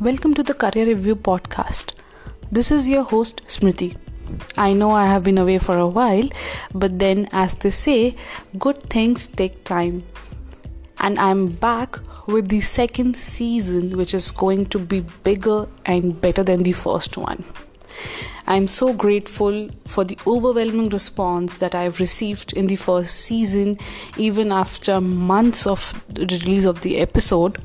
Welcome to the Career Review podcast. This is your host Smriti. I know I have been away for a while, but then, as they say, good things take time. And I'm back with the second season, which is going to be bigger and better than the first one. I'm so grateful for the overwhelming response that I've received in the first season, even after months of the release of the episode.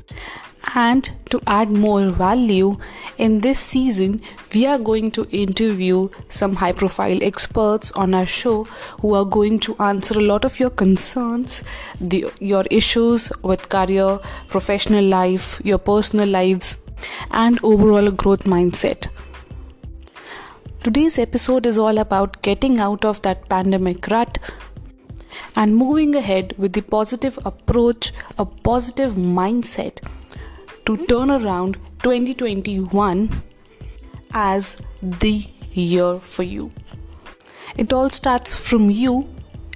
And to add more value, in this season, we are going to interview some high profile experts on our show who are going to answer a lot of your concerns, the, your issues with career, professional life, your personal lives, and overall growth mindset. Today's episode is all about getting out of that pandemic rut and moving ahead with the positive approach, a positive mindset to turn around 2021 as the year for you. It all starts from you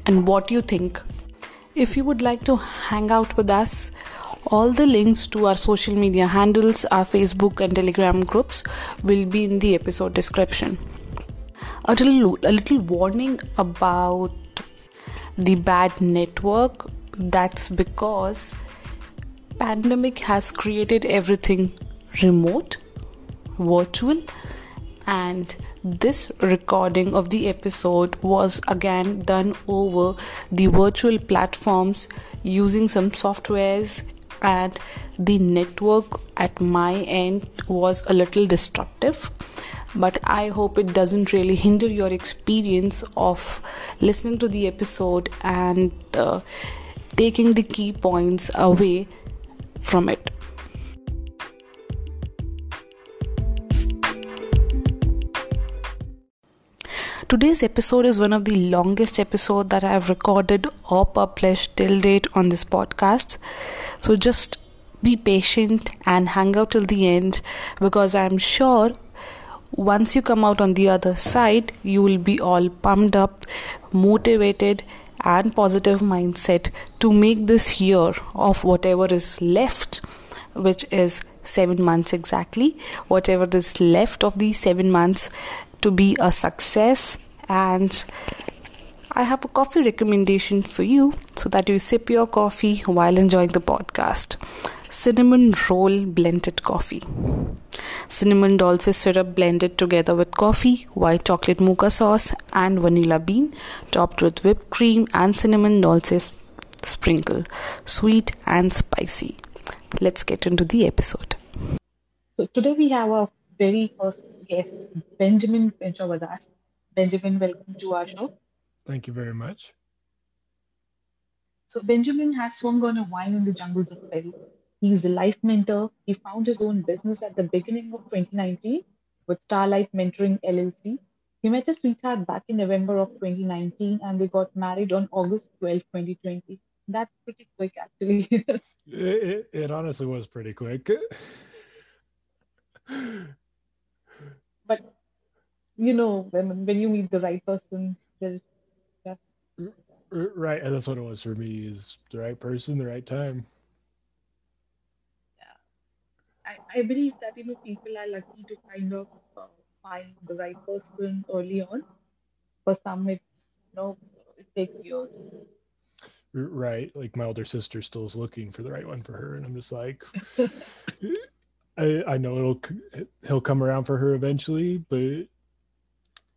and what you think. If you would like to hang out with us, all the links to our social media handles, our Facebook and Telegram groups will be in the episode description a little a little warning about the bad network that's because pandemic has created everything remote virtual and this recording of the episode was again done over the virtual platforms using some softwares and the network at my end was a little disruptive but I hope it doesn't really hinder your experience of listening to the episode and uh, taking the key points away from it. Today's episode is one of the longest episodes that I have recorded or published till date on this podcast. So just be patient and hang out till the end because I'm sure once you come out on the other side, you will be all pumped up, motivated, and positive mindset to make this year of whatever is left, which is seven months exactly, whatever is left of these seven months to be a success. And I have a coffee recommendation for you so that you sip your coffee while enjoying the podcast cinnamon roll blended coffee. Cinnamon dulce syrup blended together with coffee, white chocolate mocha sauce, and vanilla bean, topped with whipped cream and cinnamon dulce sprinkle, sweet and spicy. Let's get into the episode. So today we have our very first guest, Benjamin Fincher, with us. Benjamin, welcome to our show. Thank you very much. So Benjamin has swung on a wine in the jungles of Peru He's a life mentor. He found his own business at the beginning of 2019 with Starlight Mentoring LLC. He met his sweetheart back in November of 2019 and they got married on August 12, 2020. That's pretty quick, actually. it, it, it honestly was pretty quick. but, you know, when, when you meet the right person, there's. Right. And that's what it was for me is the right person, the right time. Yeah, I, I believe that you know people are lucky to kind of uh, find the right person early on. For some, it's you know it takes years. Right, like my older sister still is looking for the right one for her, and I'm just like, I I know it'll he'll come around for her eventually, but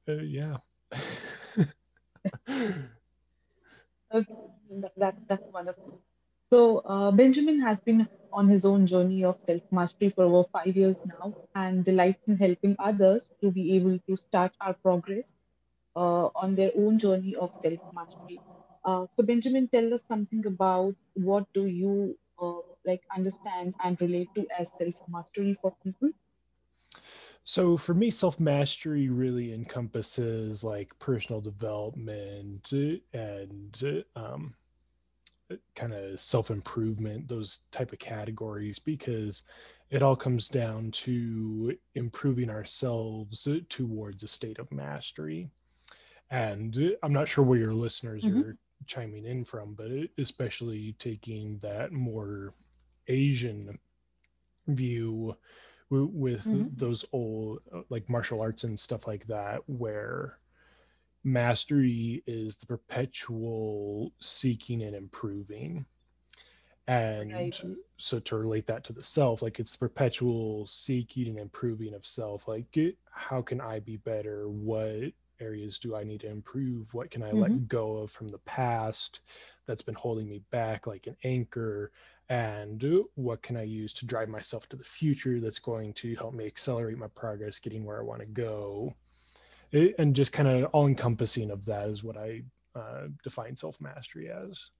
uh, yeah. okay, that that's wonderful. So uh, Benjamin has been on his own journey of self mastery for over five years now and delights in helping others to be able to start our progress uh, on their own journey of self mastery. Uh, so Benjamin, tell us something about what do you uh, like understand and relate to as self mastery for people. So for me, self mastery really encompasses like personal development uh, and uh, um, uh, kind of self-improvement those type of categories because it all comes down to improving ourselves towards a state of mastery and i'm not sure where your listeners mm-hmm. are chiming in from but especially taking that more asian view with mm-hmm. those old uh, like martial arts and stuff like that where mastery is the perpetual seeking and improving and right. so to relate that to the self like it's perpetual seeking and improving of self like how can i be better what areas do i need to improve what can i mm-hmm. let go of from the past that's been holding me back like an anchor and what can i use to drive myself to the future that's going to help me accelerate my progress getting where i want to go it, and just kind of all encompassing of that is what i uh, define self mastery as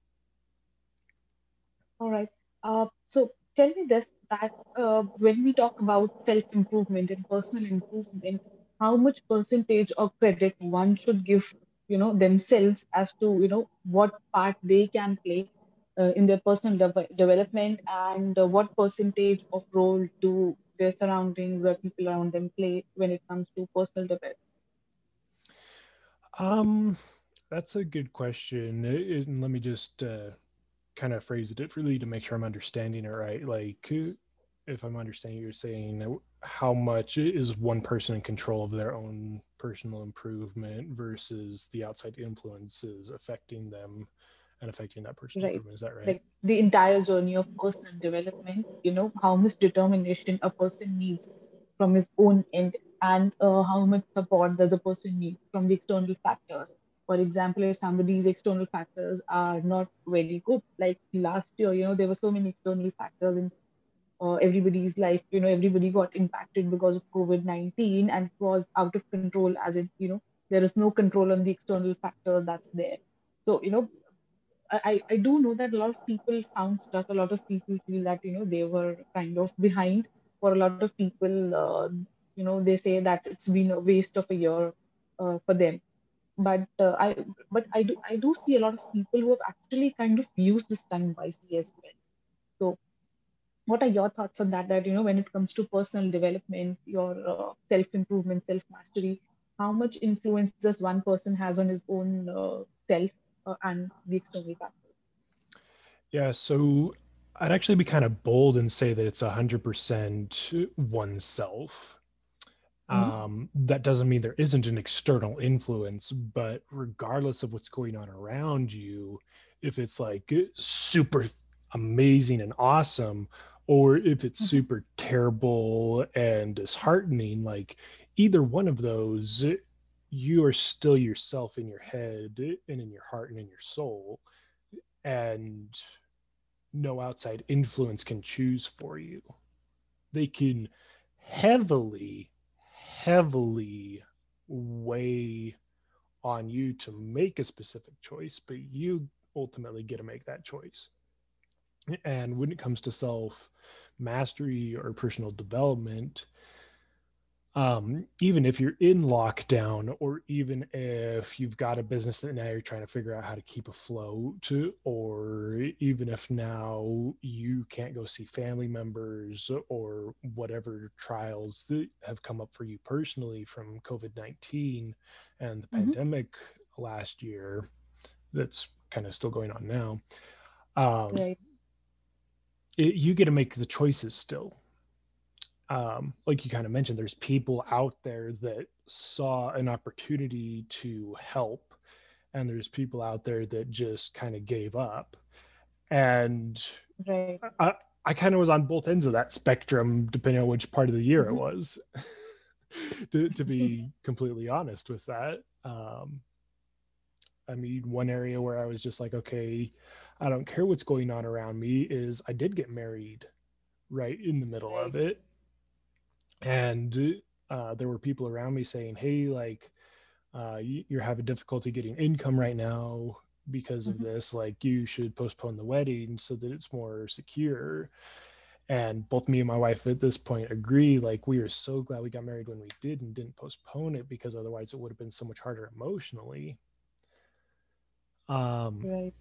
all right. Uh, so tell me this that uh, when we talk about self improvement and personal improvement, how much percentage of credit one should give, you know, themselves as to you know what part they can play uh, in their personal de- development and uh, what percentage of role do their surroundings or people around them play when it comes to personal development? Um, that's a good question. Let me just uh, kind of phrase it differently to make sure I'm understanding it right. Like, if I'm understanding, you're saying how much is one person in control of their own personal improvement versus the outside influences affecting them and affecting that person's right. improvement. Is that right? Like the entire journey of personal development, you know, how much determination a person needs from his own end and uh, how much support does a person need from the external factors for example if somebody's external factors are not very good like last year you know there were so many external factors in uh, everybody's life you know everybody got impacted because of covid-19 and it was out of control as it you know there is no control on the external factor that's there. So you know I, I do know that a lot of people found stuck a lot of people feel that you know they were kind of behind. For a lot of people uh, you know they say that it's been a waste of a year uh, for them. But uh, I but I do I do see a lot of people who have actually kind of used this time wisely as well. What are your thoughts on that? That you know, when it comes to personal development, your uh, self improvement, self mastery, how much influence does one person has on his own uh, self uh, and the external factors? Yeah, so I'd actually be kind of bold and say that it's a hundred percent oneself Mm-hmm. Um, that doesn't mean there isn't an external influence, but regardless of what's going on around you, if it's like super amazing and awesome, or if it's mm-hmm. super terrible and disheartening, like either one of those, you are still yourself in your head and in your heart and in your soul. And no outside influence can choose for you. They can heavily heavily weigh on you to make a specific choice, but you ultimately get to make that choice. And when it comes to self mastery or personal development, um, even if you're in lockdown or even if you've got a business that now you're trying to figure out how to keep afloat or even if now you can't go see family members or whatever trials that have come up for you personally from covid-19 and the mm-hmm. pandemic last year that's kind of still going on now um, right. It, you get to make the choices still um, like you kind of mentioned, there's people out there that saw an opportunity to help, and there's people out there that just kind of gave up. And right. I, I kind of was on both ends of that spectrum, depending on which part of the year mm-hmm. it was. to, to be completely honest with that. Um, I mean, one area where I was just like, okay, I don't care what's going on around me is I did get married right in the middle of it. And uh, there were people around me saying hey like uh, you're having difficulty getting income right now because of mm-hmm. this. Like you should postpone the wedding so that it's more secure. And both me and my wife at this point agree like we are so glad we got married when we did and didn't postpone it because otherwise it would have been so much harder emotionally um right.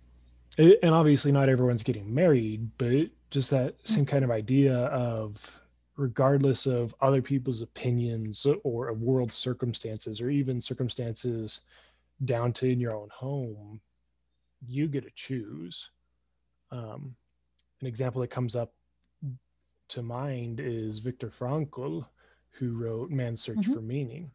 it, and obviously not everyone's getting married but just that same mm-hmm. kind of idea of regardless of other people's opinions or of world circumstances or even circumstances down to in your own home you get to choose um, an example that comes up to mind is Viktor Frankl, who wrote Man's Search Mhm. for Meaning.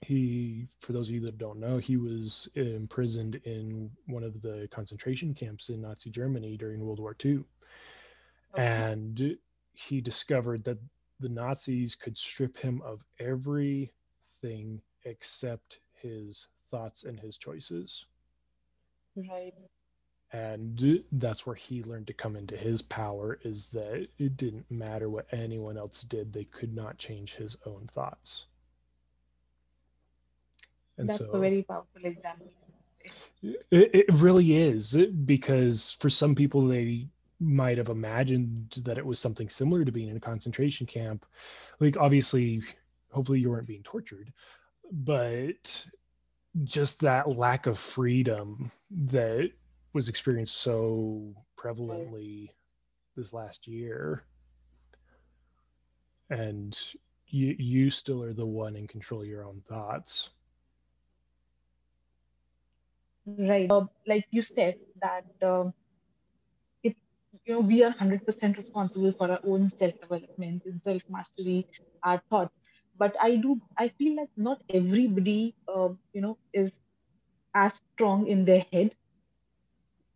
He, for those of you that don't know, he was imprisoned in one of the concentration camps in Nazi Germany during World War II. Okay. And he discovered that the Nazis could strip him of everything except his thoughts and his choices. Right. and that's where he learned to come into his power is that it didn't matter what anyone else did they could not change his own thoughts and That's so a very powerful example. it, it really is because for some people they might have imagined that it was something similar to being in a concentration camp. Like obviously hopefully you weren't being tortured but just that lack of freedom that was experienced so prevalently this last year. And you you still are the one in control of your own thoughts Right. Uh, like you said, that um, it, you know, we are 100% responsible for our own self-development and self-mastery, our thoughts. But I do, I feel like not everybody, uh, you know, is as strong in their head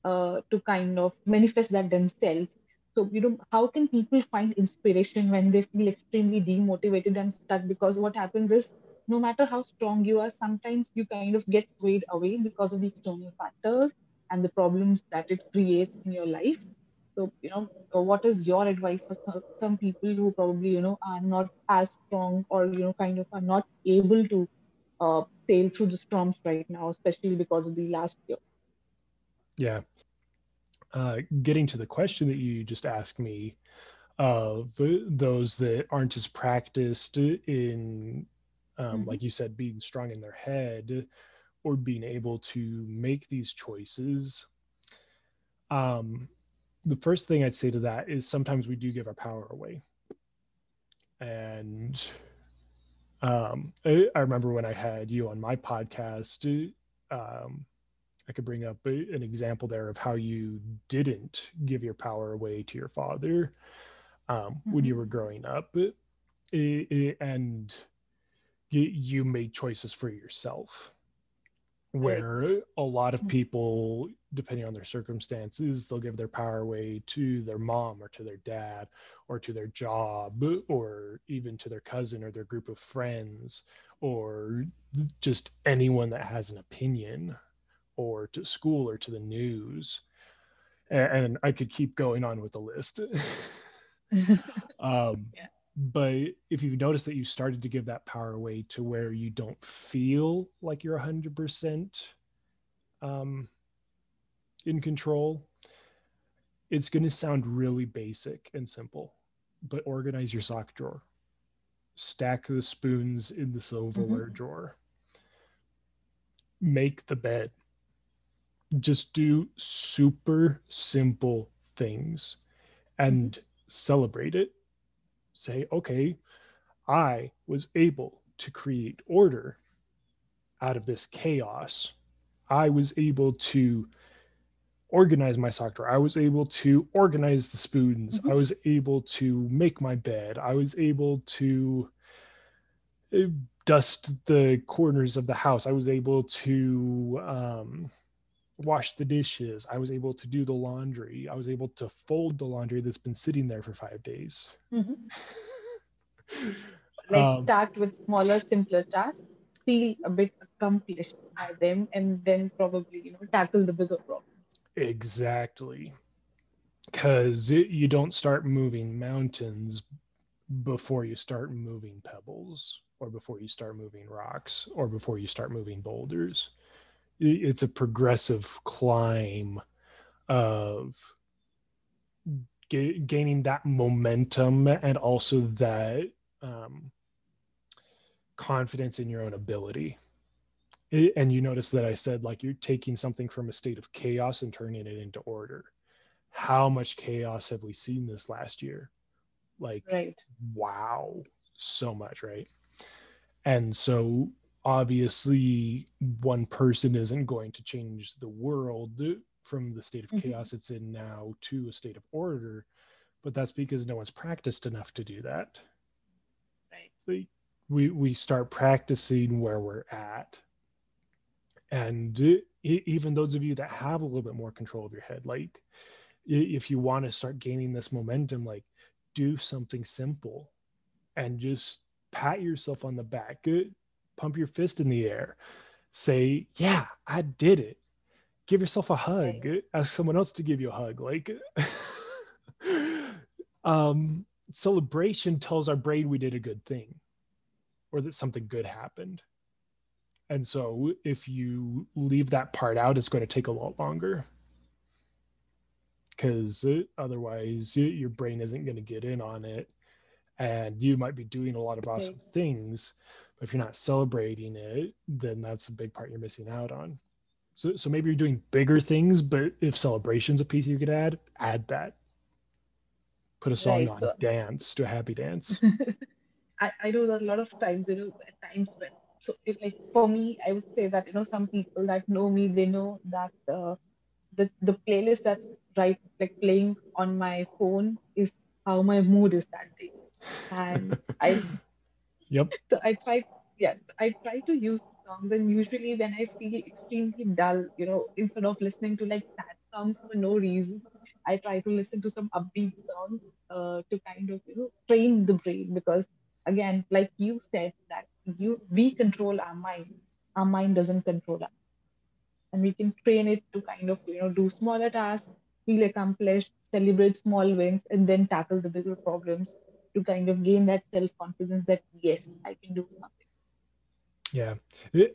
uh, to kind of manifest that themselves. So, you know, how can people find inspiration when they feel extremely demotivated and stuck? Because what happens is, no matter how strong you are, sometimes you kind of get swayed away because of the external factors and the problems that it creates in your life. So, you know, uh, what is your advice for some, people who probably, you know, are not as strong or, you know, kind of are not able to uh, sail through the storms right now, especially because of the last year? yeah uh, getting to the question that you just asked me of those that aren't as practiced in um, Mhm. like you said being strong in their head or being able to make these choices um, the first thing i'd say to that is sometimes we do give our power away and um, I, I remember when i had you on my podcast um, I could bring up a- an example there of how you didn't give your power away to your father um, when you Mhm. were growing up, I- I- and you, you made choices for yourself. Where a lot of Mhm. people, depending on their circumstances, they'll give their power away to their mom or to their dad or to their job or even to their cousin or their group of friends or just anyone that has an opinion or to school or to the news and, and i could keep going on with the list um, Yeah. But if you've noticed that you started to give that power away to where you don't feel like you're 100% um, in control it's going to sound really basic and simple but organize your sock drawer. Stack the spoons in the silverware drawer. Make the bed. Just do super simple things and celebrate it. Say, okay, I was able to create order out of this chaos. I was able to organize my sock drawer. I was able to organize the spoons. Mhm. I was able to make my bed. I was able to uh, dust the corners of the house. I was able to um, wash the dishes. I was able to do the laundry. I was able to fold the laundry that's been sitting there for five days. Mhm. like Um, start with smaller simpler tasks feel a bit accomplished by them and then probably you know tackle the bigger problems Exactly. Because you don't start moving mountains before you start moving pebbles or before you start moving rocks or before you start moving boulders. It's a progressive climb of ga- gaining that momentum and also that um, confidence in your own ability. I- and you notice that I said like you're taking something from a state of chaos and turning it into order. How much chaos have we seen this last year? Like, right wow, so much, right? And so obviously, one person isn't going to change the world from the state of Mhm. chaos it's in now to a state of order. but that's because no one's practiced enough to do that. Right. We we start practicing where we're at, and even those of you that have a little bit more control of your head, like if you want to start gaining this momentum, like do something simple, and just pat yourself on the back, pump your fist in the air, say, "Yeah, I did it." Give yourself a hug. Ask someone else to give you a hug. Like. um, celebration tells our brain we did a good thing or that something good happened. And so if you leave that part out, it's going to take a lot longer because otherwise your brain isn't going to get in on it. And you might be doing a lot of awesome okay. things, but if you're not celebrating it, then that's a big part you're missing out on. So, so maybe you're doing bigger things, but if celebration's a piece you could add, add that put a song right. on, dance, to a happy dance. I, I know that a lot of times, you know, at times when, so it, like for me, I would say that, you know, some people that know me, they know that uh, the, the playlist that's right, like playing on my phone is how my mood is that day. And I, yep. So I try, yeah, I try to use songs and usually when I feel extremely dull, you know, instead of listening to like sad songs for no reason, I try to listen to some upbeat songs uh, to kind of you know train the brain because again, like you said, that you we control our mind, our mind doesn't control us, and we can train it to kind of you know do smaller tasks, feel accomplished, celebrate small wins, and then tackle the bigger problems to kind of gain that self confidence that yes, I can do something. Yeah,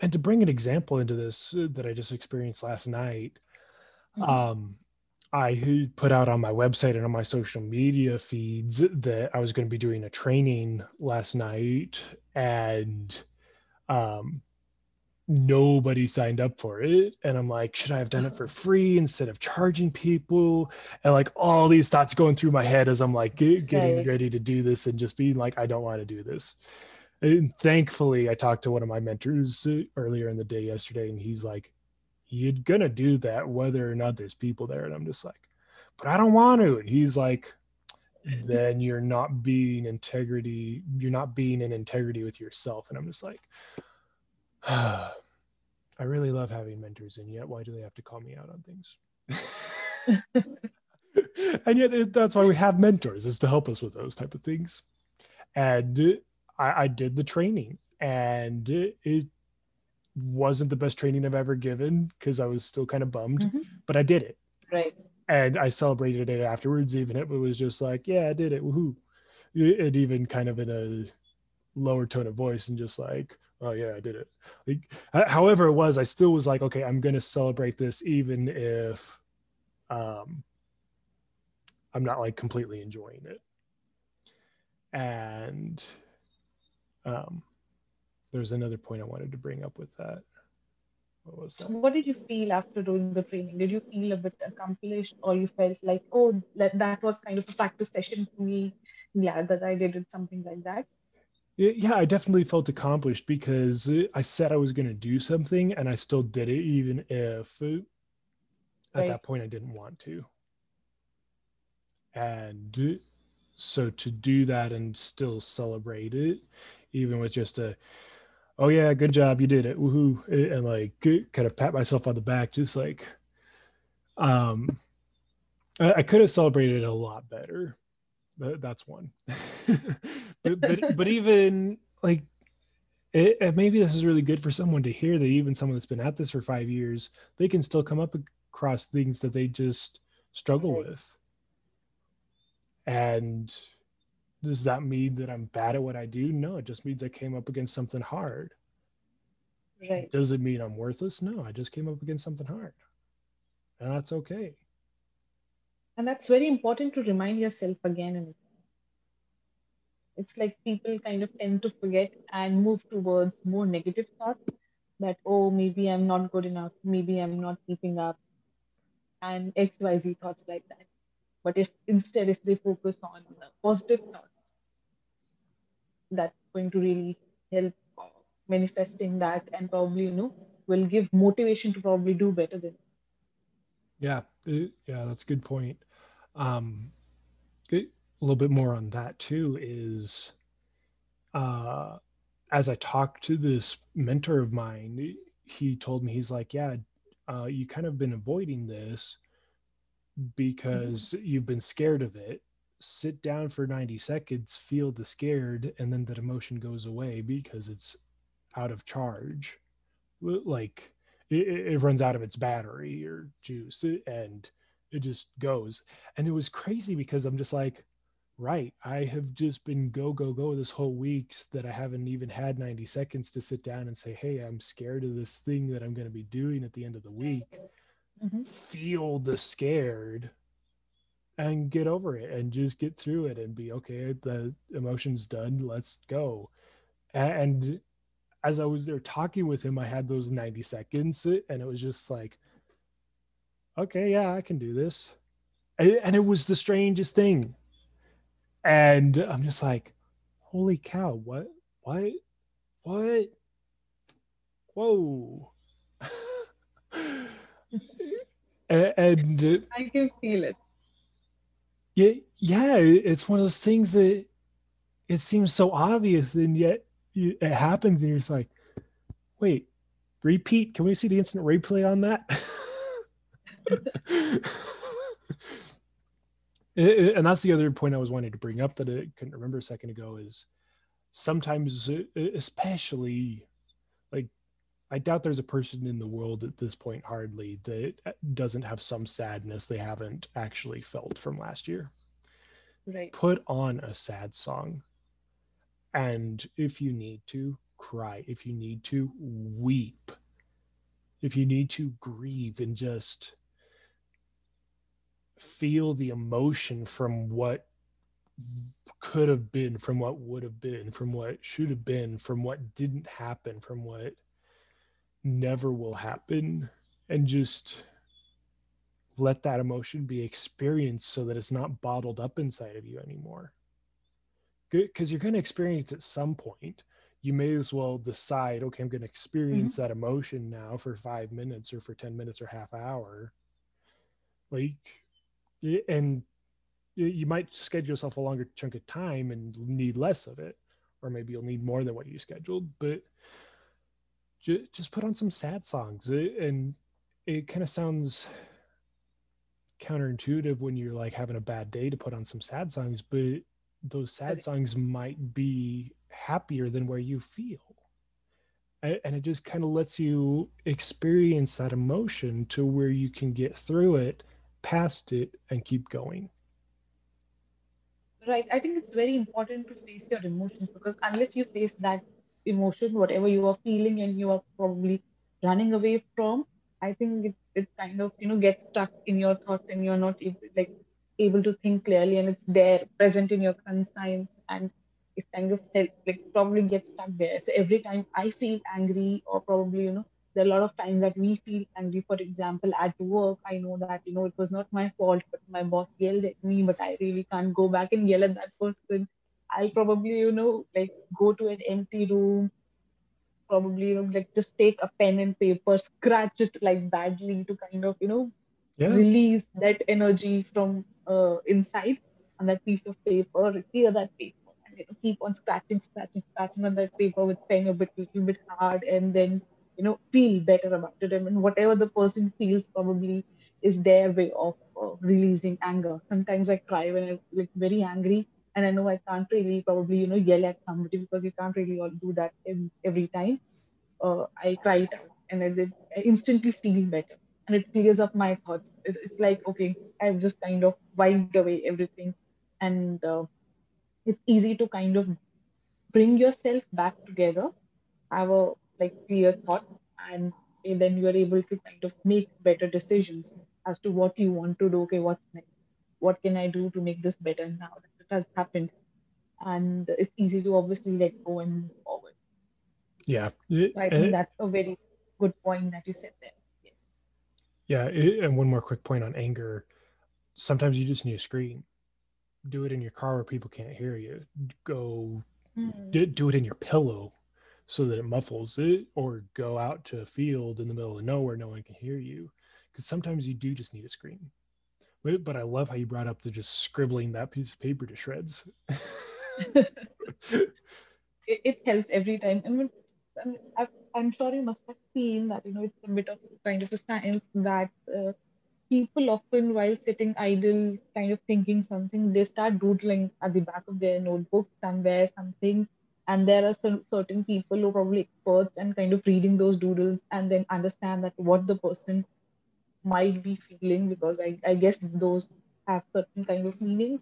and to bring an example into this uh, that I just experienced last night. Mm-hmm. Um, I put out on my website and on my social media feeds that I was going to be doing a training last night, and um, nobody signed up for it. And I'm like, should I have done it for oh. free instead of charging people? And like all these thoughts going through my head as I'm like get, getting okay. ready to do this and just being like, I don't want to do this. And thankfully, I talked to one of my mentors uh, earlier in the day yesterday, and he's like, you're gonna do that whether or not there's people there and i'm just like but i don't want to and he's like then you're not being integrity you're not being in integrity with yourself and i'm just like i really love having mentors and yet why do they have to call me out on things and yet that's why we have mentors is to help us with those type of things and i, I did the training and it wasn't the best training I've ever given because I was still kind of bummed, mm-hmm. but I did it. Right. And I celebrated it afterwards, even if it was just like, yeah, I did it. Woohoo. And even kind of in a lower tone of voice and just like, oh yeah, I did it. Like, however it was, I still was like, okay, I'm to celebrate this even if um, I'm not like completely enjoying it. And um, there's another point I wanted to bring up with that. What was that? What did you feel after doing the training? Did you feel a bit accomplished, or you felt like, oh, that, that was kind of a practice session for me? Glad that I did it, something like that. Yeah, I definitely felt accomplished because uh, I said I was going to do something and I still did it, even if uh, at right. that point I didn't want to. And uh, so to do that and still celebrate it, even with just a, oh yeah, good job, you did it, woohoo, and like kind of pat myself on the back, just like, um, I, I could have celebrated it a lot better. That's one, but, but but even like it, maybe this is really good for someone to hear that even someone that's been at this for five years, they can still come up across things that they just struggle with. And does that mean that I'm bad at what I do? No, it just means I came up against something hard. Right. Does it mean I'm worthless? No, I just came up against something hard. And that's okay. And that's very important to remind yourself again and again. it's like people kind of tend to forget and move towards more negative thoughts that oh maybe i'm not good enough maybe i'm not keeping up and xyz thoughts like that but if instead if they focus on positive thoughts, that's going to really help manifesting that and probably, you know, will give motivation to probably do better than. Yeah, uh, yeah, that's a good point. Um, a little bit more on that too is uh, as I talked to this mentor of mine, he told me he's like, yeah, uh, you kind of been avoiding this because mm-hmm. you've been scared of it. Sit down for 90 seconds, feel the scared, and then that emotion goes away because it's out of charge. Like it, it runs out of its battery or juice and it just goes. And it was crazy because I'm just like, right, I have just been go, go, go this whole week that I haven't even had 90 seconds to sit down and say, hey, I'm scared of this thing that I'm going to be doing at the end of the week. Mm-hmm. Feel the scared and get over it and just get through it and be okay. The emotion's done. Let's go. And as I was there talking with him, I had those 90 seconds and it was just like, okay, yeah, I can do this. And it was the strangest thing. And I'm just like, holy cow, what, what, what? Whoa. and uh, I can feel it. Yeah, yeah, it's one of those things that it seems so obvious, and yet it happens, and you're just like, wait, repeat. Can we see the instant replay on that? and that's the other point I was wanting to bring up that I couldn't remember a second ago is sometimes, uh, especially like, I doubt there's a person in the world at this point hardly that uh, doesn't have some sadness they haven't actually felt from last year. Right. Put on a sad song. And if you need to, cry. If you need to, weep. If you need to, grieve and just feel the emotion from what could have been, from what would have been, from what should have been, from what didn't happen, from what never will happen, and just let that emotion be experienced so that it's not bottled up inside of you anymore. Because you're going to experience at some point. You may as well decide, okay, I'm going to experience mm-hmm. that emotion now for five minutes or for 10 minutes or half hour. Like, and you might schedule yourself a longer chunk of time and need less of it or maybe you'll need more than what you scheduled but just put on some sad songs. And it kind of sounds counterintuitive when you're like having a bad day to put on some sad songs but those sad songs might be happier than where you feel. And it just kind of lets you experience that emotion to where you can get through it past it and keep going. Right. I think it's very important to face your emotions because unless you face that emotion whatever you are feeling and you are probably running away from i think it, it kind of you know gets stuck in your thoughts and you're not able, like able to think clearly and it's there present in your conscience and it kind of like probably gets stuck there. So every time i feel angry or probably you know there are a lot of times that we feel angry for example at work i know that you know it was not my fault but my boss yelled at me but i really can't go back and yell at that person i'll probably you know like go to an empty room probably you know like just take a pen and paper scratch it like badly to kind of you know yeah. release that energy from uh, inside on that piece of paper clear that paper and you know keep on scratching scratching scratching on that paper with pen a bit little bit hard and then you know feel better about it. I and mean, whatever the person feels probably is their way of uh, releasing anger. Sometimes i cry when i'm like very angry and i know i can't really probably you know yell at somebody because you can't really all do that every time. Uh, i cry it out and I, I instantly feel better. And it clears up my thoughts. It's like okay i've just kind of wiped away everything and uh, it's easy to kind of bring yourself back together have a like clear thought and then you are able to kind of make better decisions as to what you want to do okay what's next? What can i do to make this better now that it has happened? And it's easy to obviously let go and move forward. Yeah. So i think that's a very good point that you said there. Yeah. And one more quick point on anger. Sometimes you just need to scream do it in your car where people can't hear you. Go mm. do it in your pillow so that it muffles it or go out to a field in the middle of nowhere no one can hear you because sometimes you do just need a scream but, but i love how you brought up the just scribbling that piece of paper to shreds it, it helps every time. I mean, I mean I've, I'm sure you must have seen that you know it's a bit of kind of a science that uh, people often, while sitting idle, kind of thinking something, they start doodling at the back of their notebook somewhere something. And there are some certain people who are probably experts and kind of reading those doodles and then understand that what the person might be feeling because I, I guess those have certain kind of meanings.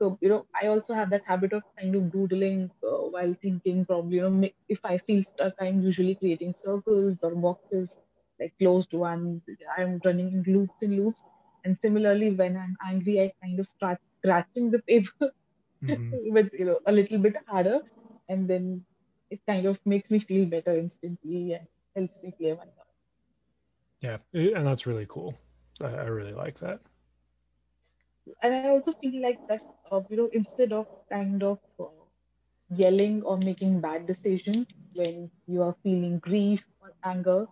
So you know i also have that habit of kind of doodling uh, while thinking probably you know if i feel stuck i'm usually creating circles or boxes like closed ones. I'm running in loops and loops. And similarly when i'm angry i kind of start scratching the paper mm-hmm. with you know a little bit harder and then it kind of makes me feel better instantly and helps me clear my thoughts yeah and that's really cool I, I really like that and I also feel like that uh, you know instead of kind of uh, yelling or making bad decisions when you are feeling grief or anger,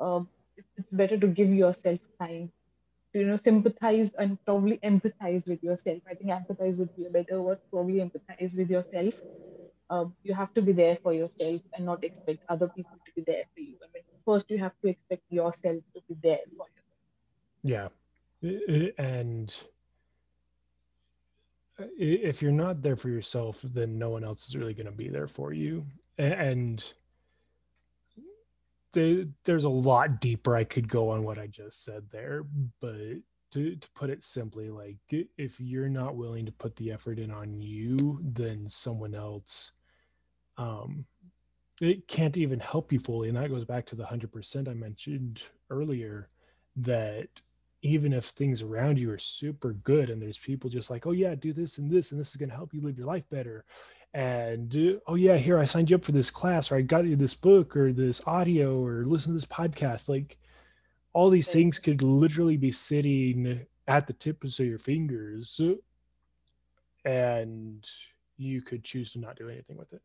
uh, it's, it's better to give yourself time to you know sympathize and probably empathize with yourself. I think empathize would be a better word. Probably empathize with yourself. Um, you have to be there for yourself and not expect other people to be there for you. I mean, first you have to expect yourself to be there for yourself. Yeah, and if you're not there for yourself, then no one else is really going to be there for you. And there's a lot deeper I could go on what I just said there, but to, to put it simply, like if you're not willing to put the effort in on you, then someone else, um, it can't even help you fully. And that goes back to the 100% I mentioned earlier that even if things around you are super good and there's people just like, oh yeah, do this and this and this is going to help you live your life better. And uh, oh yeah, here I signed you up for this class or I got you this book or this audio or listen to this podcast. Like all these things could literally be sitting at the tips of your fingers and you could choose to not do anything with it.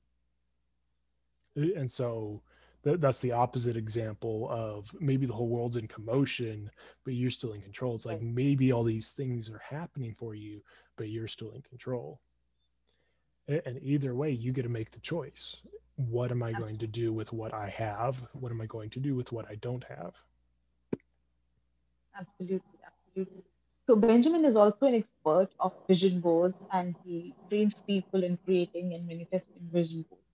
And so that's the opposite example of maybe the whole world's in commotion but you're still in control. It's like maybe all these things are happening for you but you're still in control. And either way you get to make the choice. What am i Absolutely. going to do with what i have? What am i going to do with what i don't have? Absolutely absolutely. So benjamin is also an expert of vision boards and he trains people in creating and manifesting vision boards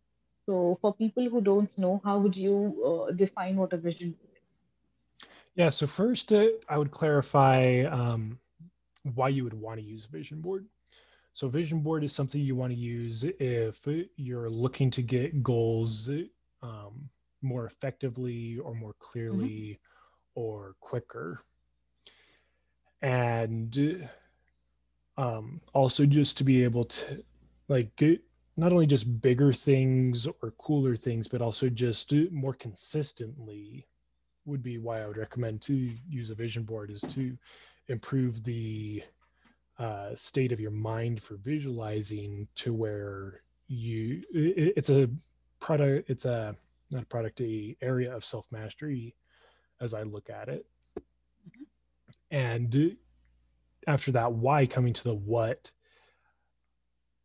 so, for people who don't know, how would you uh, define what a vision board is? Yeah, so first, uh, I would clarify um, why you would want to use a vision board. So, vision board is something you want to use if you're looking to get goals um, more effectively or more clearly mm-hmm. or quicker. And um, also just to be able to like get not only just bigger things or cooler things, but also just more consistently would be why I would recommend to use a vision board is to improve the uh, state of your mind for visualizing to where you it, it's a product it's a not a product a area of self mastery as I look at it mm-hmm. and after that why coming to the what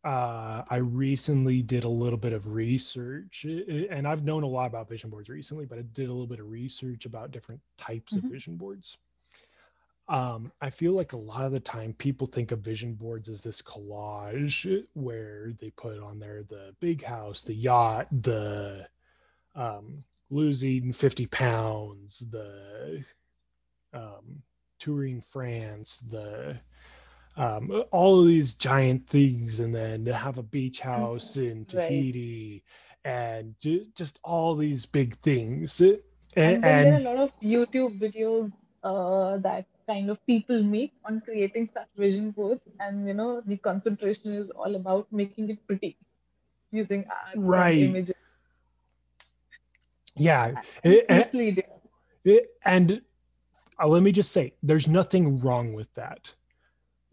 uh, I recently did a little bit of research, and I've known a lot about vision boards recently, but I did a little bit of research about different types mm-hmm. of vision boards. Um, I feel like a lot of the time people think of vision boards as this collage where they put on there the big house, the yacht, the um, losing 50 pounds, the um, touring France, the um, all of these giant things, and then have a beach mm-hmm. house in Tahiti, right. and just all these big things. And, and, and there are a lot of YouTube videos uh, that kind of people make on creating such vision boards, and you know the concentration is all about making it pretty using art right. and images. Yeah, and, and uh, let me just say, there's nothing wrong with that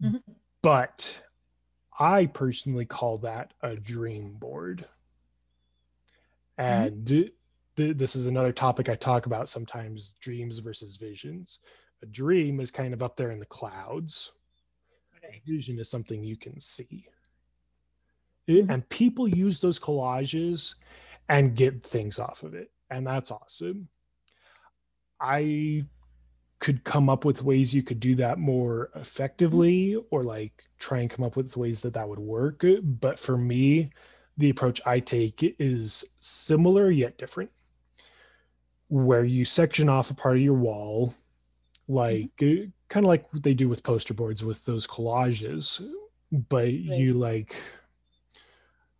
Mm-hmm. But I personally call that a dream board. And mm-hmm. th- this is another topic I talk about sometimes dreams versus visions. a dream is kind of up there in the clouds Right. vision is something you can see Mhm. and people use those collages and get things off of it and that's awesome i could come up with ways you could do that more effectively or like try and come up with ways that that would work. But for me the approach i take is similar yet different where you section off a part of your wall like kind of like what they do with poster boards with those collages but you like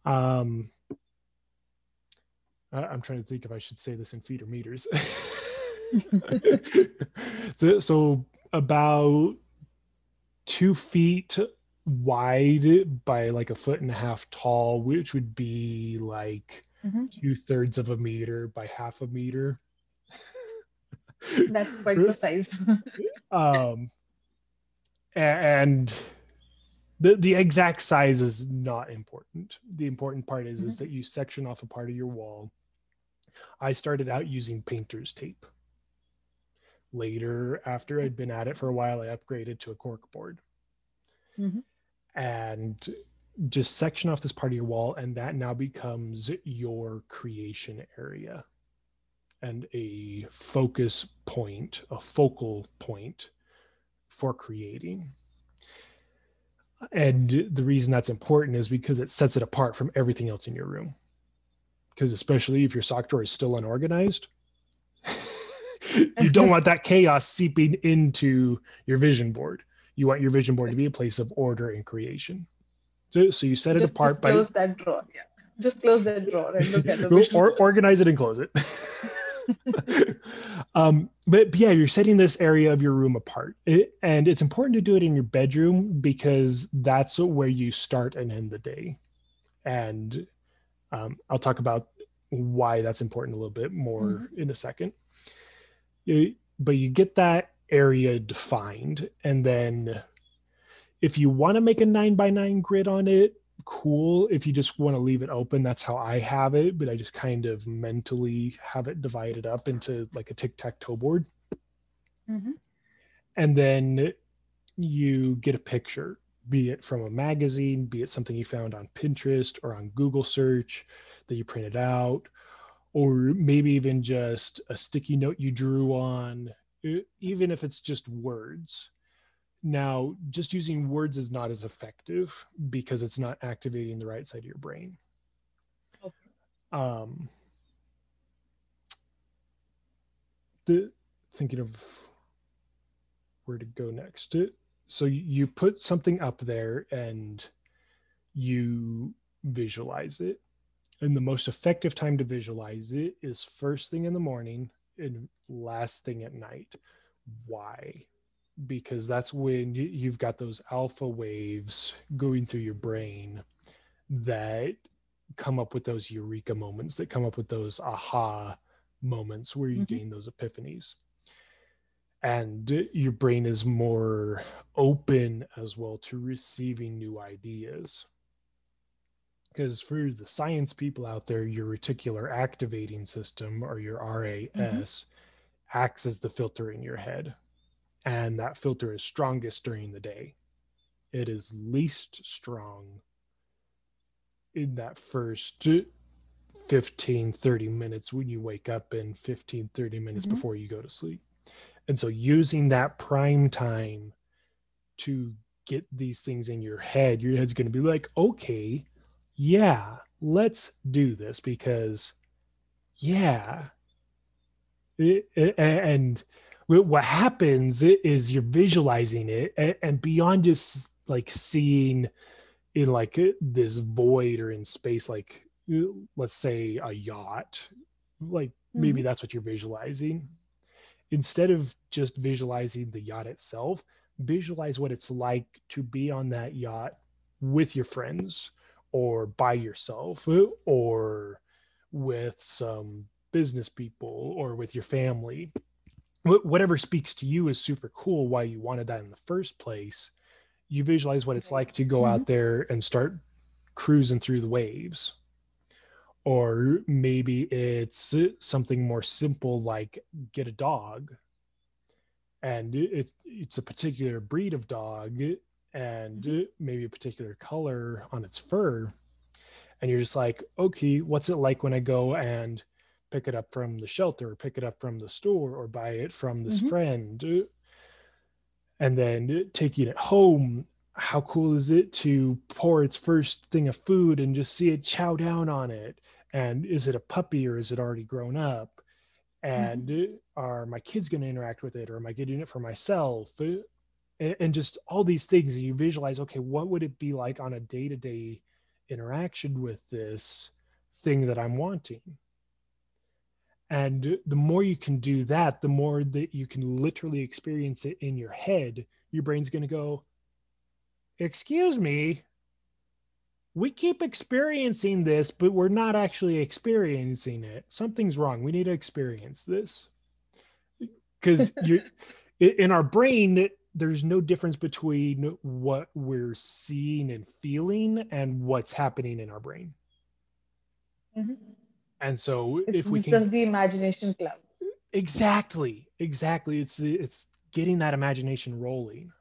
um I- i'm trying to think if i should say this in feet or meters so, so about two feet wide by like a foot and a half tall which would be like Mhm. two thirds of a meter by half a meter. That's quite precise. um and the the exact size is not important. The important part is is that you section off a part of your wall. I started out using painter's tape later after i'd been at it for a while i upgraded to a cork board. Mhm. and just section off this part of your wall and that now becomes your creation area and a focus point a focal point for creating. And the reason that's important is because it sets it apart from everything else in your room. Because especially if your sock drawer is still unorganized you don't want that chaos seeping into your vision board you want your vision board to be a place of order and creation so, so you set it just, apart just by close that drawer. Yeah. Just close that drawer and look at the or, organize it and close it. um, but, yeah, you're setting this area of your room apart, It- and it's important to do it in your bedroom because that's where you start and end the day. And um, I'll talk about why that's important a little bit more in a second. You- but you get that area defined, and then if you want to make a nine by nine grid on it, cool. If you just want to leave it open, that's how I have it. But I just kind of mentally have it divided up into like a tic tac toe board. Mhm. And then you get a picture, be it from a magazine, be it something you found on Pinterest or on Google search that you printed out, or maybe even just a sticky note you drew on, even if it's just words. Now, just using words is not as effective because it's not activating the right side of your brain. Okay. Um, the thinking of where to go next. So you put something up there and you visualize it. And the most effective time to visualize it is first thing in the morning and last thing at night. Why? Because that's when you, you've got those alpha waves going through your brain that come up with those eureka moments, that come up with those aha moments where you Mhm. gain those epiphanies. And your brain is more open as well to receiving new ideas because for the science people out there, your reticular activating system or your RAS acts as the filter in your head. And that filter is strongest during the day. It is least strong in that first 15, 30 minutes when you wake up and 15, 30 minutes Mhm. before you go to sleep. And so using that prime time to get these things in your head, your head's going to be like, okay, yeah, let's do this because, yeah. It- it- and what happens is you're visualizing it and beyond just like seeing in like uh, this void or in space, like uh, let's say a yacht, like maybe that's what you're visualizing. Instead of just visualizing the yacht itself, visualize what it's like to be on that yacht with your friends or by yourself or with some business people or with your family. Whatever speaks to you is super cool why you wanted that in the first place. You visualize what it's like to go out mm-hmm. there and start cruising through the waves. Or maybe it's something more simple like get a dog. And it's it's a particular breed of dog and maybe a particular color on its fur and you're just like okay what's it like when i go and pick it up from the shelter or pick it up from the store or buy it from this Mhm. friend? And then taking it home how cool is it to pour its first thing of food and just see it chow down on it? And is it a puppy or is it already grown up? And are my kids going to interact with it or am i getting it for myself and, and just all these things you visualize okay what would it be like on a day-to-day interaction with this thing that i'm wanting? And the more you can do that the more that you can literally experience it in your head your brain's going to go excuse me we keep experiencing this but we're not actually experiencing it. Something's wrong. We need to experience this. Because you in our brain there's no difference between what we're seeing and feeling and what's happening in our brain Mhm. and so It's if we can, just the imagination cloud. exactly exactly it's it's getting that imagination rolling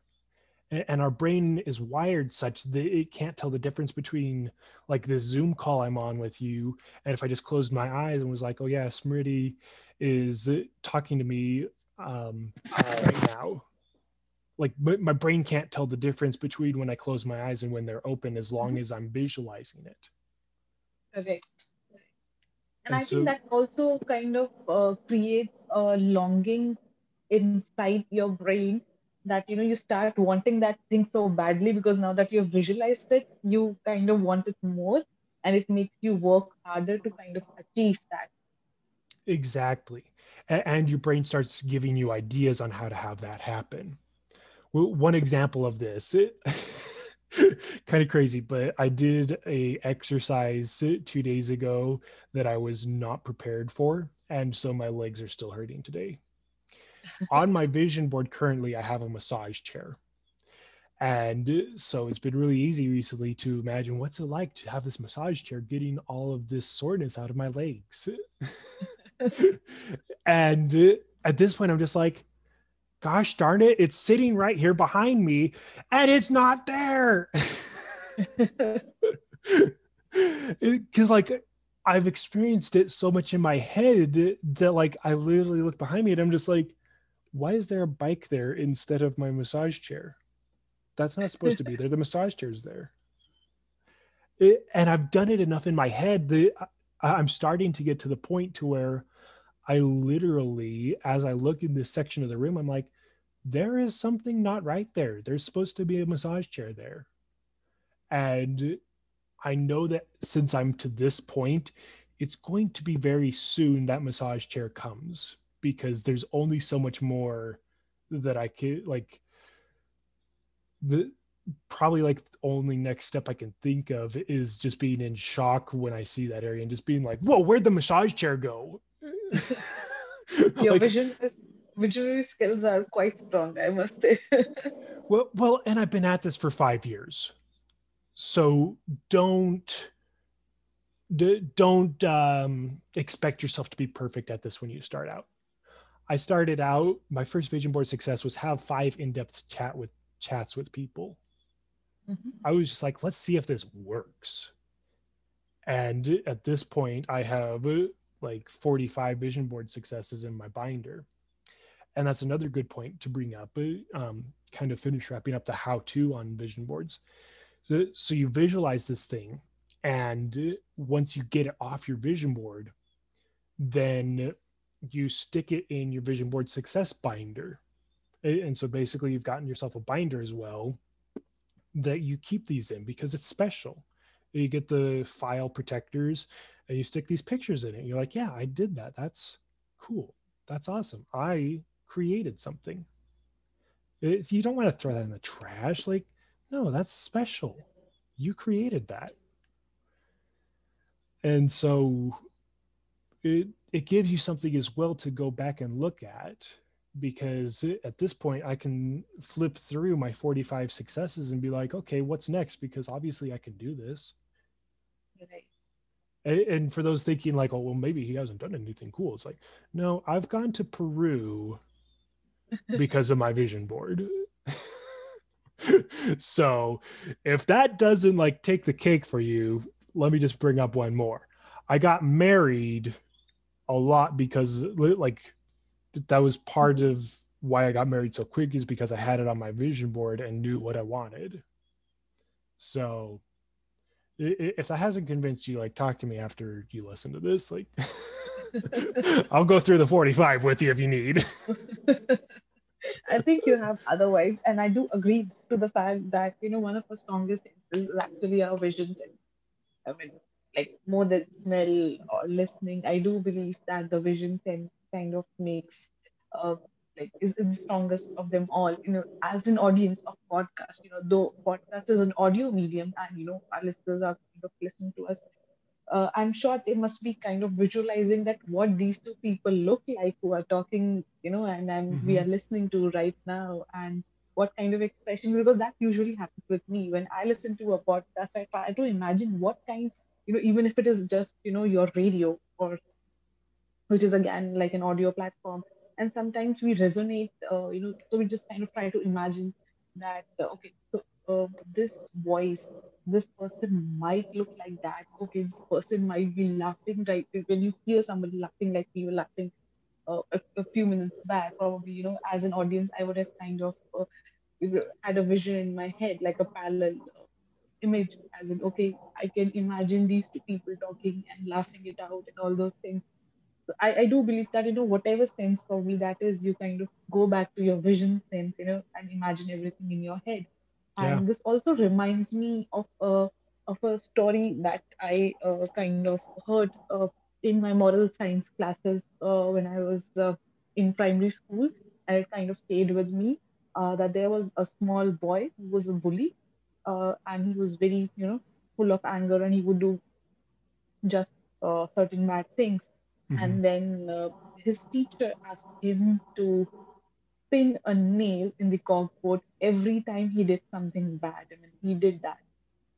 and our brain is wired such that it can't tell the difference between like this zoom call i'm on with you and if i just closed my eyes and was like oh yeah smriti is talking to me um right now like my, my brain can't tell the difference between when i close my eyes and when they're open as long Mhm. as i'm visualizing it Correct. And, And I so- think that also kind of uh, creates a longing inside your brain that you know you start wanting that thing so badly because now that you've visualized it, you kind of want it more, and it makes you work harder to kind of achieve that. Exactly. A- And your brain starts giving you ideas on how to have that happen. Well, one example of this, eh, kind of crazy, but I did a exercise eh, two days ago that I was not prepared for. And so my legs are still hurting today. on my vision board currently, I have a massage chair. And eh, so it's been really easy recently to imagine what's it like to have this massage chair getting all of this soreness out of my legs. and at this point, I'm just like, gosh darn it, it's sitting right here behind me and it's not there. Because, like, I've experienced it so much in my head that, like, I literally look behind me and I'm just like, why is there a bike there instead of my massage chair? That's not supposed to be there. The massage chair's there. It, and I've done it enough in my head that I- I'm starting to get to the point to where I literally, as I look in this section of the room, I'm like, there is something not right there. There's supposed to be a massage chair there. And I know that since I'm to this point, it's going to be very soon that massage chair comes because there's only so much more that I can like the probably like the only next step I can think of is just being in shock when I see that area and just being like, whoa, where'd the massage chair go? Your Like, vision is, visionary skills are quite strong, I must say. Well, well, and I've been at this for five years, so don't don't um, expect yourself to be perfect at this when you start out. I started out. My first vision board success was have five in-depth chat with chats with people. Mhm. I was just like, let's see if this works. And at this point, I have uh, like 45 vision board successes in my binder. And that's another good point to bring up, uh, um, kind of finish wrapping up the how to on vision boards. So, so you visualize this thing, and uh, once you get it off your vision board, then you stick it in your vision board success binder. And so basically, you've gotten yourself a binder as well that you keep these in because it's special. You get the file protectors and you stick these pictures in it. You're like, yeah, I did that. That's cool. That's awesome. I created something. You don't want to throw that in the trash. Like, no, that's special. You created that. And so it it gives you something as well to go back and look at because at this point I can flip through my 45 successes and be like, okay, what's next? Because obviously I can do this. And for those thinking like, oh, well, maybe he hasn't done anything cool. It's like, no, I've gone to Peru because of my vision board. so if that doesn't like take the cake for you, let me just bring up one more. I got married a lot because like that was part of why I got married so quick is because I had it on my vision board and knew what I wanted. So if that hasn't convinced you, like talk to me after you listen to this. Like I'll go through the 45 with you if you need. I think you have otherwise. And I do agree to the fact that, you know, one of our strongest senses is actually our visions. I mean, like more than smell or listening, I do believe that the vision sense kind of makes uh, like is, is the strongest of them all you know as an audience of podcast you know though podcast is an audio medium and you know our listeners are kind of listening to us uh, i'm sure they must be kind of visualizing that what these two people look like who are talking you know and mm-hmm. we are listening to right now and what kind of expression because that usually happens with me when i listen to a podcast i try to imagine what kind you know even if it is just you know your radio or which is again like an audio platform and sometimes we resonate uh, you know so we just kind of try to imagine that uh, okay so uh, this voice this person might look like that. Okay this person might be laughing right when you hear somebody laughing like we were laughing uh, a, a, few minutes back probably you know as an audience i would have kind of uh, had a vision in my head like a parallel uh, image as in okay i can imagine these two people talking and laughing it out and all those things I, I do believe that you know whatever sense probably that is you kind of go back to your vision sense you know and imagine everything in your head. And this also reminds me of a of a story that I uh, kind of heard uh, in my moral science classes uh, when I was uh, in primary school. And it kind of stayed with me uh, that there was a small boy who was a bully uh, and he was very you know full of anger and he would do just certain bad things Mm-hmm. And then uh, his teacher asked him to pin a nail in the corkboard every time he did something bad. I mean, he did that.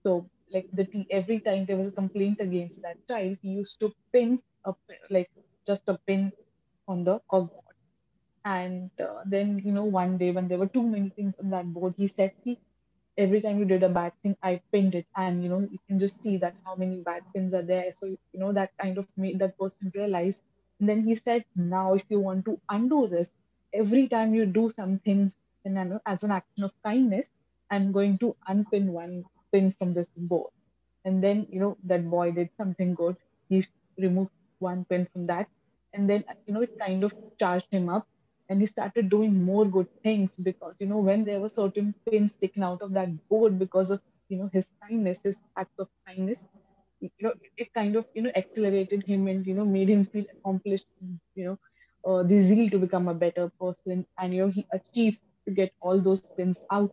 So, like the t- every time there was a complaint against that child, he used to pin a like just a pin on the corkboard. And uh, then, you know, one day when there were too many things on that board, he said, "See, every time you did a bad thing, I pinned it. And, you know, you can just see that how many bad pins are there. So, you know, that kind of made that person realize. And then he said, now, if you want to undo this, every time you do something and as an action of kindness, I'm going to unpin one pin from this board. And then, you know, that boy did something good. He removed one pin from that. And then, you know, it kind of charged him up and he started doing more good things because you know when there were certain pins taken out of that board because of you know his kindness his acts of kindness you know it kind of you know accelerated him and you know made him feel accomplished you know uh, the zeal to become a better person and you know he achieved to get all those pins out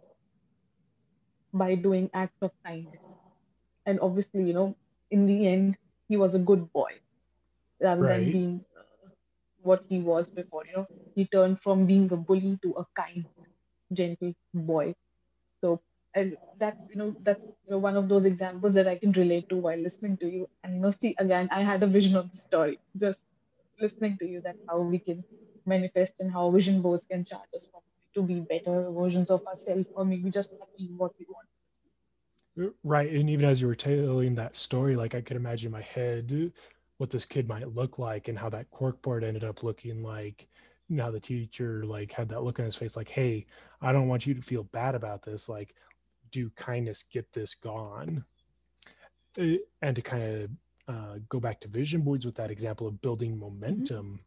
by doing acts of kindness and obviously you know in the end he was a good boy rather right. than being what he was before. You know, he turned from being a bully to a kind, gentle boy. So, and that's you know that's you know one of those examples that I can relate to while listening to you. And you know, see again, I had a vision of the story just listening to you that how we can manifest and how vision boards can charge us to be better versions of ourselves or maybe just achieve what we want right and even as you were telling that story like i could imagine my head what this kid might look like and how that corkboard ended up looking like now the teacher like had that look on his face like hey i don't want you to feel bad about this like do kindness get this gone eh, and to kind of uh, go back to vision boards with that example of building mm-hmm. momentum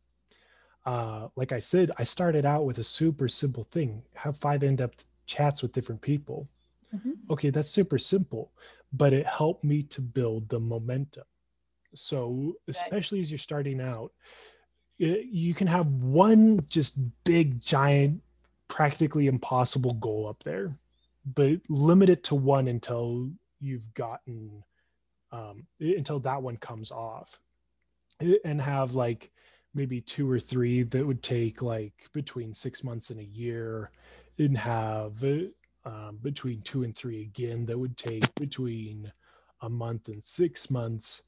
mm-hmm. uh, like i said i started out with a super simple thing have five in-depth chats with different people mm-hmm. okay that's super simple but it helped me to build the momentum so, especially as you're starting out, you can have one just big, giant, practically impossible goal up there, but limit it to one until you've gotten, um, until that one comes off. And have like maybe two or three that would take like between six months and a year, and have um, between two and three again that would take between a month and six months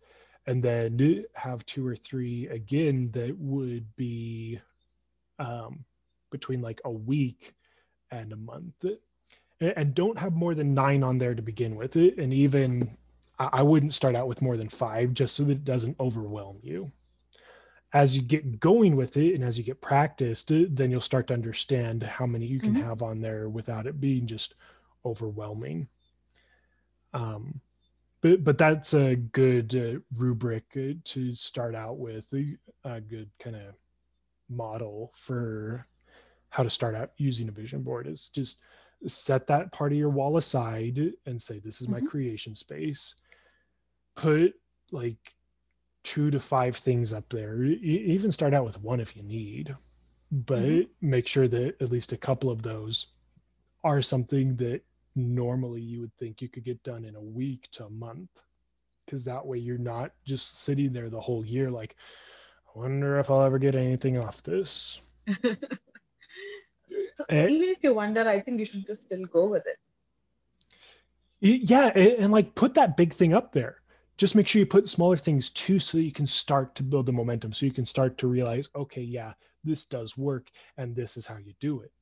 and then have two or three again that would be um, between like a week and a month. And don't have more than nine on there to begin with and even i wouldn't start out with more than five just so that it doesn't overwhelm you. As you get going with it and as you get practiced then you'll start to understand how many you can mm-hmm. have on there without it being just overwhelming. Um but but that's a good uh, rubric uh, to start out with a, a good kind of model for how to start out using a vision board is just set that part of your wall aside and say this is my mm-hmm. creation space put like two to five things up there even start out with one if you need but mm-hmm. make sure that at least a couple of those are something that normally you would think you could get done in a week to a month because that way you're not just sitting there the whole year like i wonder if i'll ever get anything off this. So and, eh, even if you wonder i think you should just still go with it. Yeah and like put that big thing up there. Just make sure you put smaller things too so that you can start to build the momentum so you can start to realize okay yeah this does work and this is how you do it, it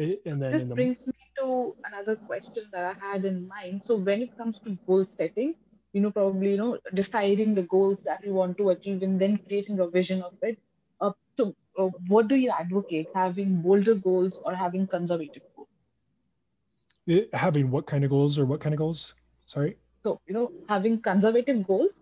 and then this the, brings me to another question that i had in mind. So when it comes to goal setting you know probably you know deciding the goals that you want to achieve and then creating a vision of it. Uh, so uh, what do you advocate having bolder goals or having conservative goals? It, having what kind of goals or what kind of goals? Sorry? So you know having conservative goals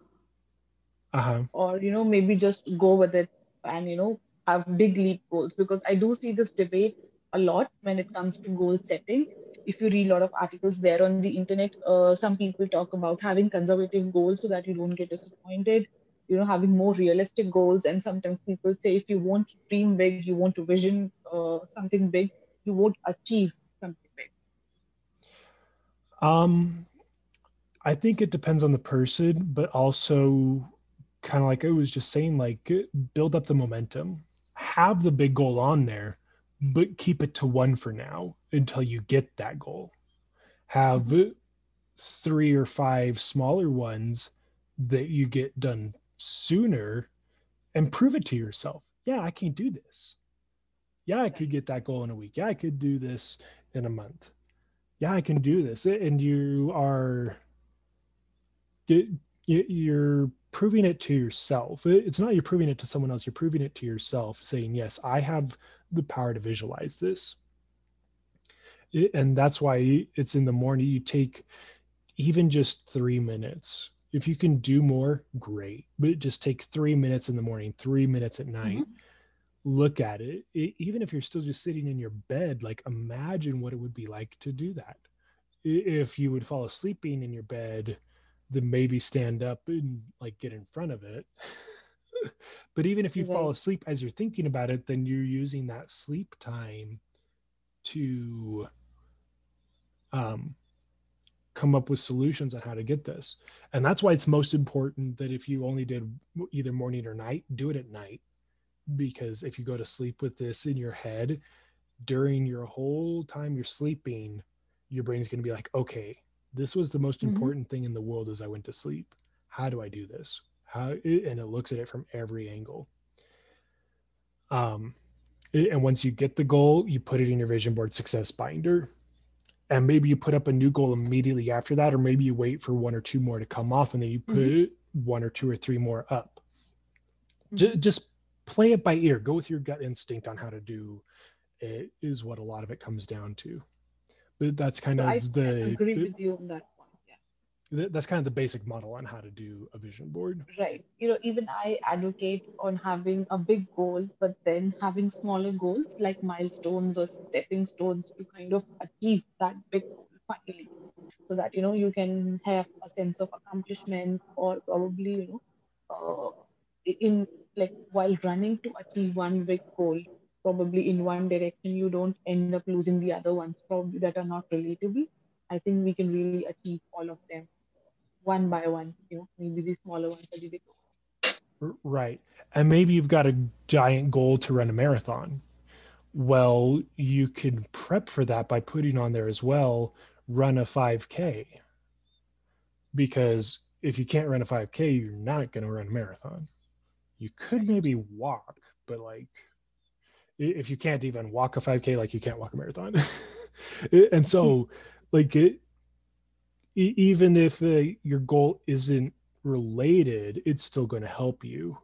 uh-huh. or you know maybe just go with it and you know have big leap goals. Because i do see this debate a lot when it comes to goal setting. If you read a lot of articles there on the internet uh, some people talk about having conservative goals so that you don't get disappointed you know having more realistic goals. And sometimes people say if you want to dream big you want to vision uh, something big you won't achieve something big. Um i think it depends on the person but also kind of like i was just saying like build up the momentum. Have the big goal on there but keep it to one for now until you get that goal. Have three or five smaller ones that you get done sooner and prove it to yourself. Yeah, I can do this. Yeah, I could get that goal in a week. Yeah, I could do this in a month. Yeah, I can do this. And you are you're proving it to yourself. It's not you're proving it to someone else, you're proving it to yourself, saying, Yes, I have the power to visualize this. And that's why it's in the morning. You take even just three minutes. If you can do more, great. But just take three minutes in the morning, three minutes at night. Mm-hmm. Look at it. it. Even if you're still just sitting in your bed, like imagine what it would be like to do that. If you would fall asleep being in your bed, then maybe stand up and like get in front of it. but even if you fall asleep as you're thinking about it, then you're using that sleep time to um, come up with solutions on how to get this. And that's why it's most important that if you only did either morning or night, do it at night. Because if you go to sleep with this in your head during your whole time you're sleeping, your brain's going to be like, okay, this was the most mm-hmm. important thing in the world as I went to sleep. How do I do this? How and it looks at it from every angle. Um, and once you get the goal, you put it in your vision board success binder. And maybe you put up a new goal immediately after that, or maybe you wait for one or two more to come off and then you put mm-hmm. one or two or three more up. Mm-hmm. Just, just play it by ear. Go with your gut instinct on how to do it, is what a lot of it comes down to that's kind so of I the agree the, with you on that point yeah. That's kind of the basic model on how to do a vision board. Right. You know even i advocate on having a big goal but then having smaller goals like milestones or stepping stones to kind of achieve that big goal finally. So that you know you can have a sense of accomplishments or probably you know uh, in like while running to achieve one big goal probably in one direction you don't end up losing the other ones probably that are not relatable. I think we can really achieve all of them one by one you know maybe the smaller ones are bigger right. And maybe you've got a giant goal to run a marathon. Well you can prep for that by putting on there as well run a 5k because if you can't run a 5k you're not going to run a marathon. You could maybe walk but like if you can't even walk a 5k like you can't walk a marathon. And so like it, even if uh, your goal isn't related it's still going to help you.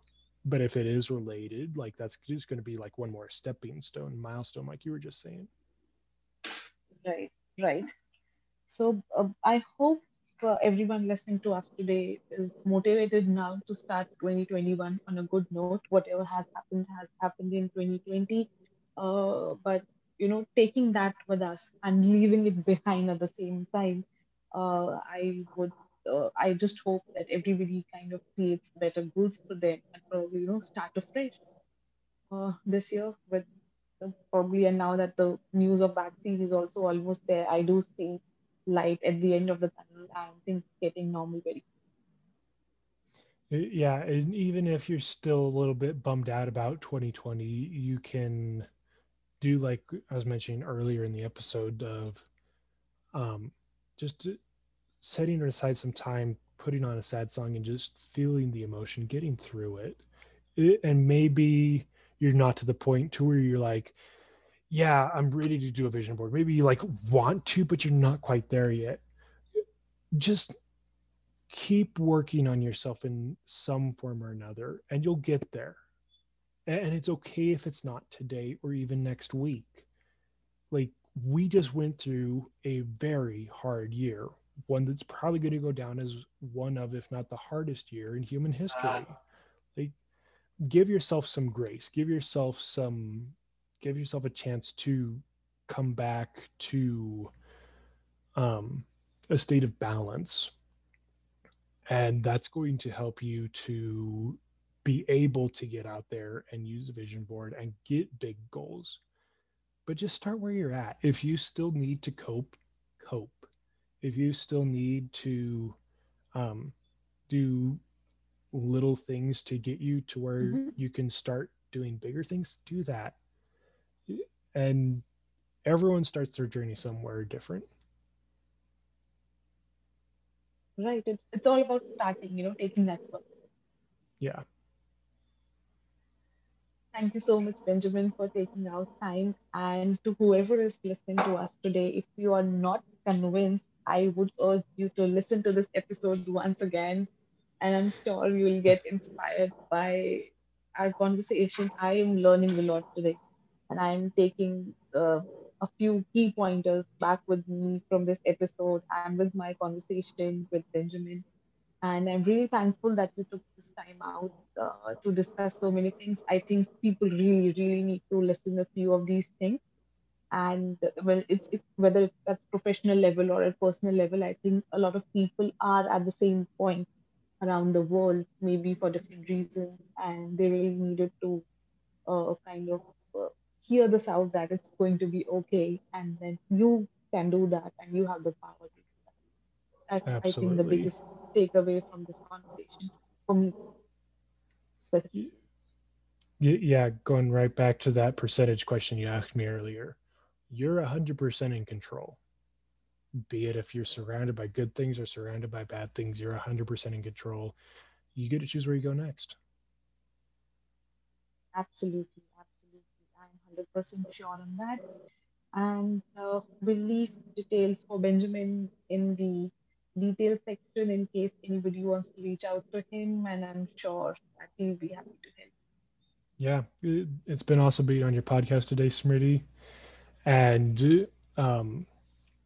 But if it is related like that's just going to be like one more stepping stone milestone like you were just saying. Right right. So uh, i hope uh, everyone listening to us today is motivated now to start 2021 on a good note. Whatever has happened has happened in 2020 uh, but you know taking that with us and leaving it behind at the same time uh, i would uh, i just hope that everybody kind of creates better goals for them and probably you know start afresh uh, this year with probably and now that the news of vaccine is also almost there i do see light at the end of the tunnel and things getting normal very soon. Yeah, and even if you're still a little bit bummed out about 2020, you can do like I was mentioning earlier in the episode of um, just setting aside some time, putting on a sad song, and just feeling the emotion, getting through it. it and maybe you're not to the point to where you're like, yeah, I'm ready to do a vision board. Maybe you like want to, but you're not quite there yet. Just keep working on yourself in some form or another, and you'll get there. And it's okay if it's not today or even next week. Like, we just went through a very hard year, one that's probably going to go down as one of, if not the hardest year in human history. Like, give yourself some grace, give yourself some give yourself a chance to come back to um, a state of balance. And that's going to help you to be able to get out there and use a vision board and get big goals. But just start where you're at. If you still need to cope cope. If you still need to um, do little things to get you to where mm-hmm. you can start doing bigger things do that and everyone starts their journey somewhere different. Right. It's, it's all about starting you know taking that first. Yeah. Thank you so much benjamin for taking out time. And to whoever is listening to us today if you are not convinced i would urge you to listen to this episode once again. And i'm sure you will get inspired by our conversation. I am learning a lot today and I'm taking uh, a few key pointers back with me from this episode and with my conversation with Benjamin. And I'm really thankful that you took this time out uh, to discuss so many things. I think people really, really need to listen to a few of these things. And it's, it's whether it's at professional level or at personal level, I think a lot of people are at the same point around the world, maybe for different reasons, and they really needed to uh, kind of hear this out that it's going to be okay and then you can do that and you have the power to do that. That's i think the biggest takeaway from this conversation for me. Yeah going right back to that percentage question you asked me earlier you're 100% in control. Be it if you're surrounded by good things or surrounded by bad things you're 100% in control. You get to choose where you go next. Absolutely 100% sure on that. And uh, we'll leave details for Benjamin in the details section in case anybody wants to reach out to him. And I'm sure that he'll be happy to help. Yeah, it's been awesome being on your podcast today, Smriti. And um,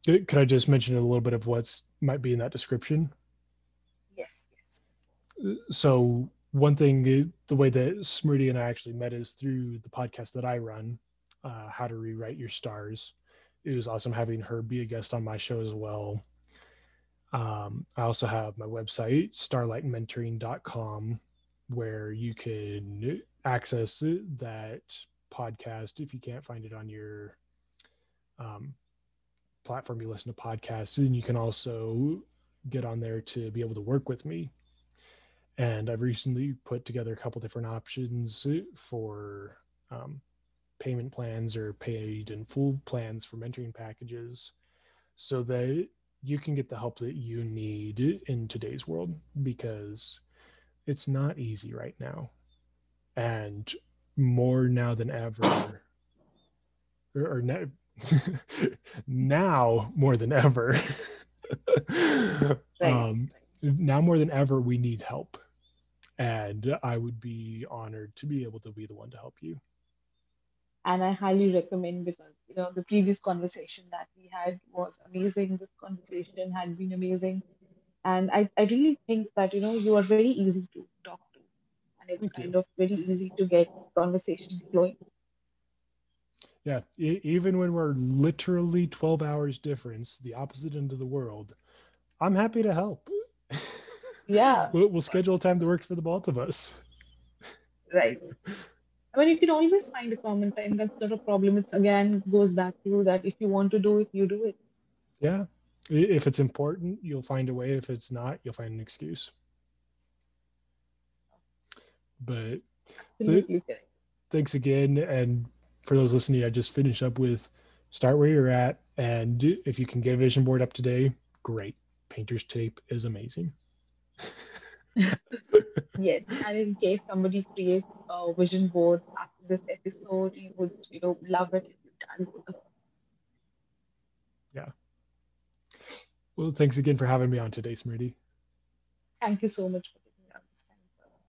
could I just mention a little bit of what's might be in that description? Yes. yes. So one thing, the way that Smriti and I actually met is through the podcast that I run, uh, How to Rewrite Your Stars. It was awesome having her be a guest on my show as well. Um, I also have my website, starlightmentoring.com, where you can access that podcast if you can't find it on your um, platform you listen to podcasts. And you can also get on there to be able to work with me and I've recently put together a couple different options for um, payment plans or paid in full plans for mentoring packages so that you can get the help that you need in today's world because it's not easy right now. And more now than ever, or, or ne- now more than ever. Um, now more than ever, we need help. And I would be honored to be able to be the one to help you. and I highly recommend because you know the previous conversation that we had was amazing. This conversation had been amazing, and I, I really think that you know you are very easy to talk to, and it's Thank you. kind of very easy to get conversation flowing. Yeah, e- even when we're literally 12 hours difference, the opposite end of the world, I'm happy to help. Yeah, we'll, we'll schedule a time to work for the both of us. right. I mean, you can always find a common time. That's not a problem. It's again goes back to that if you want to do it, you do it. Yeah. If it's important, you'll find a way. If it's not, you'll find an excuse. But correct. thanks again. And for those listening, I just finish up with start where you're at. And if you can get a vision board up today, great. Painter's tape is amazing. Yes, and in case somebody creates a vision board after this episode, you would, you know, love it if you can go Well, thanks again for having me on today, Smriti. Thank you so much for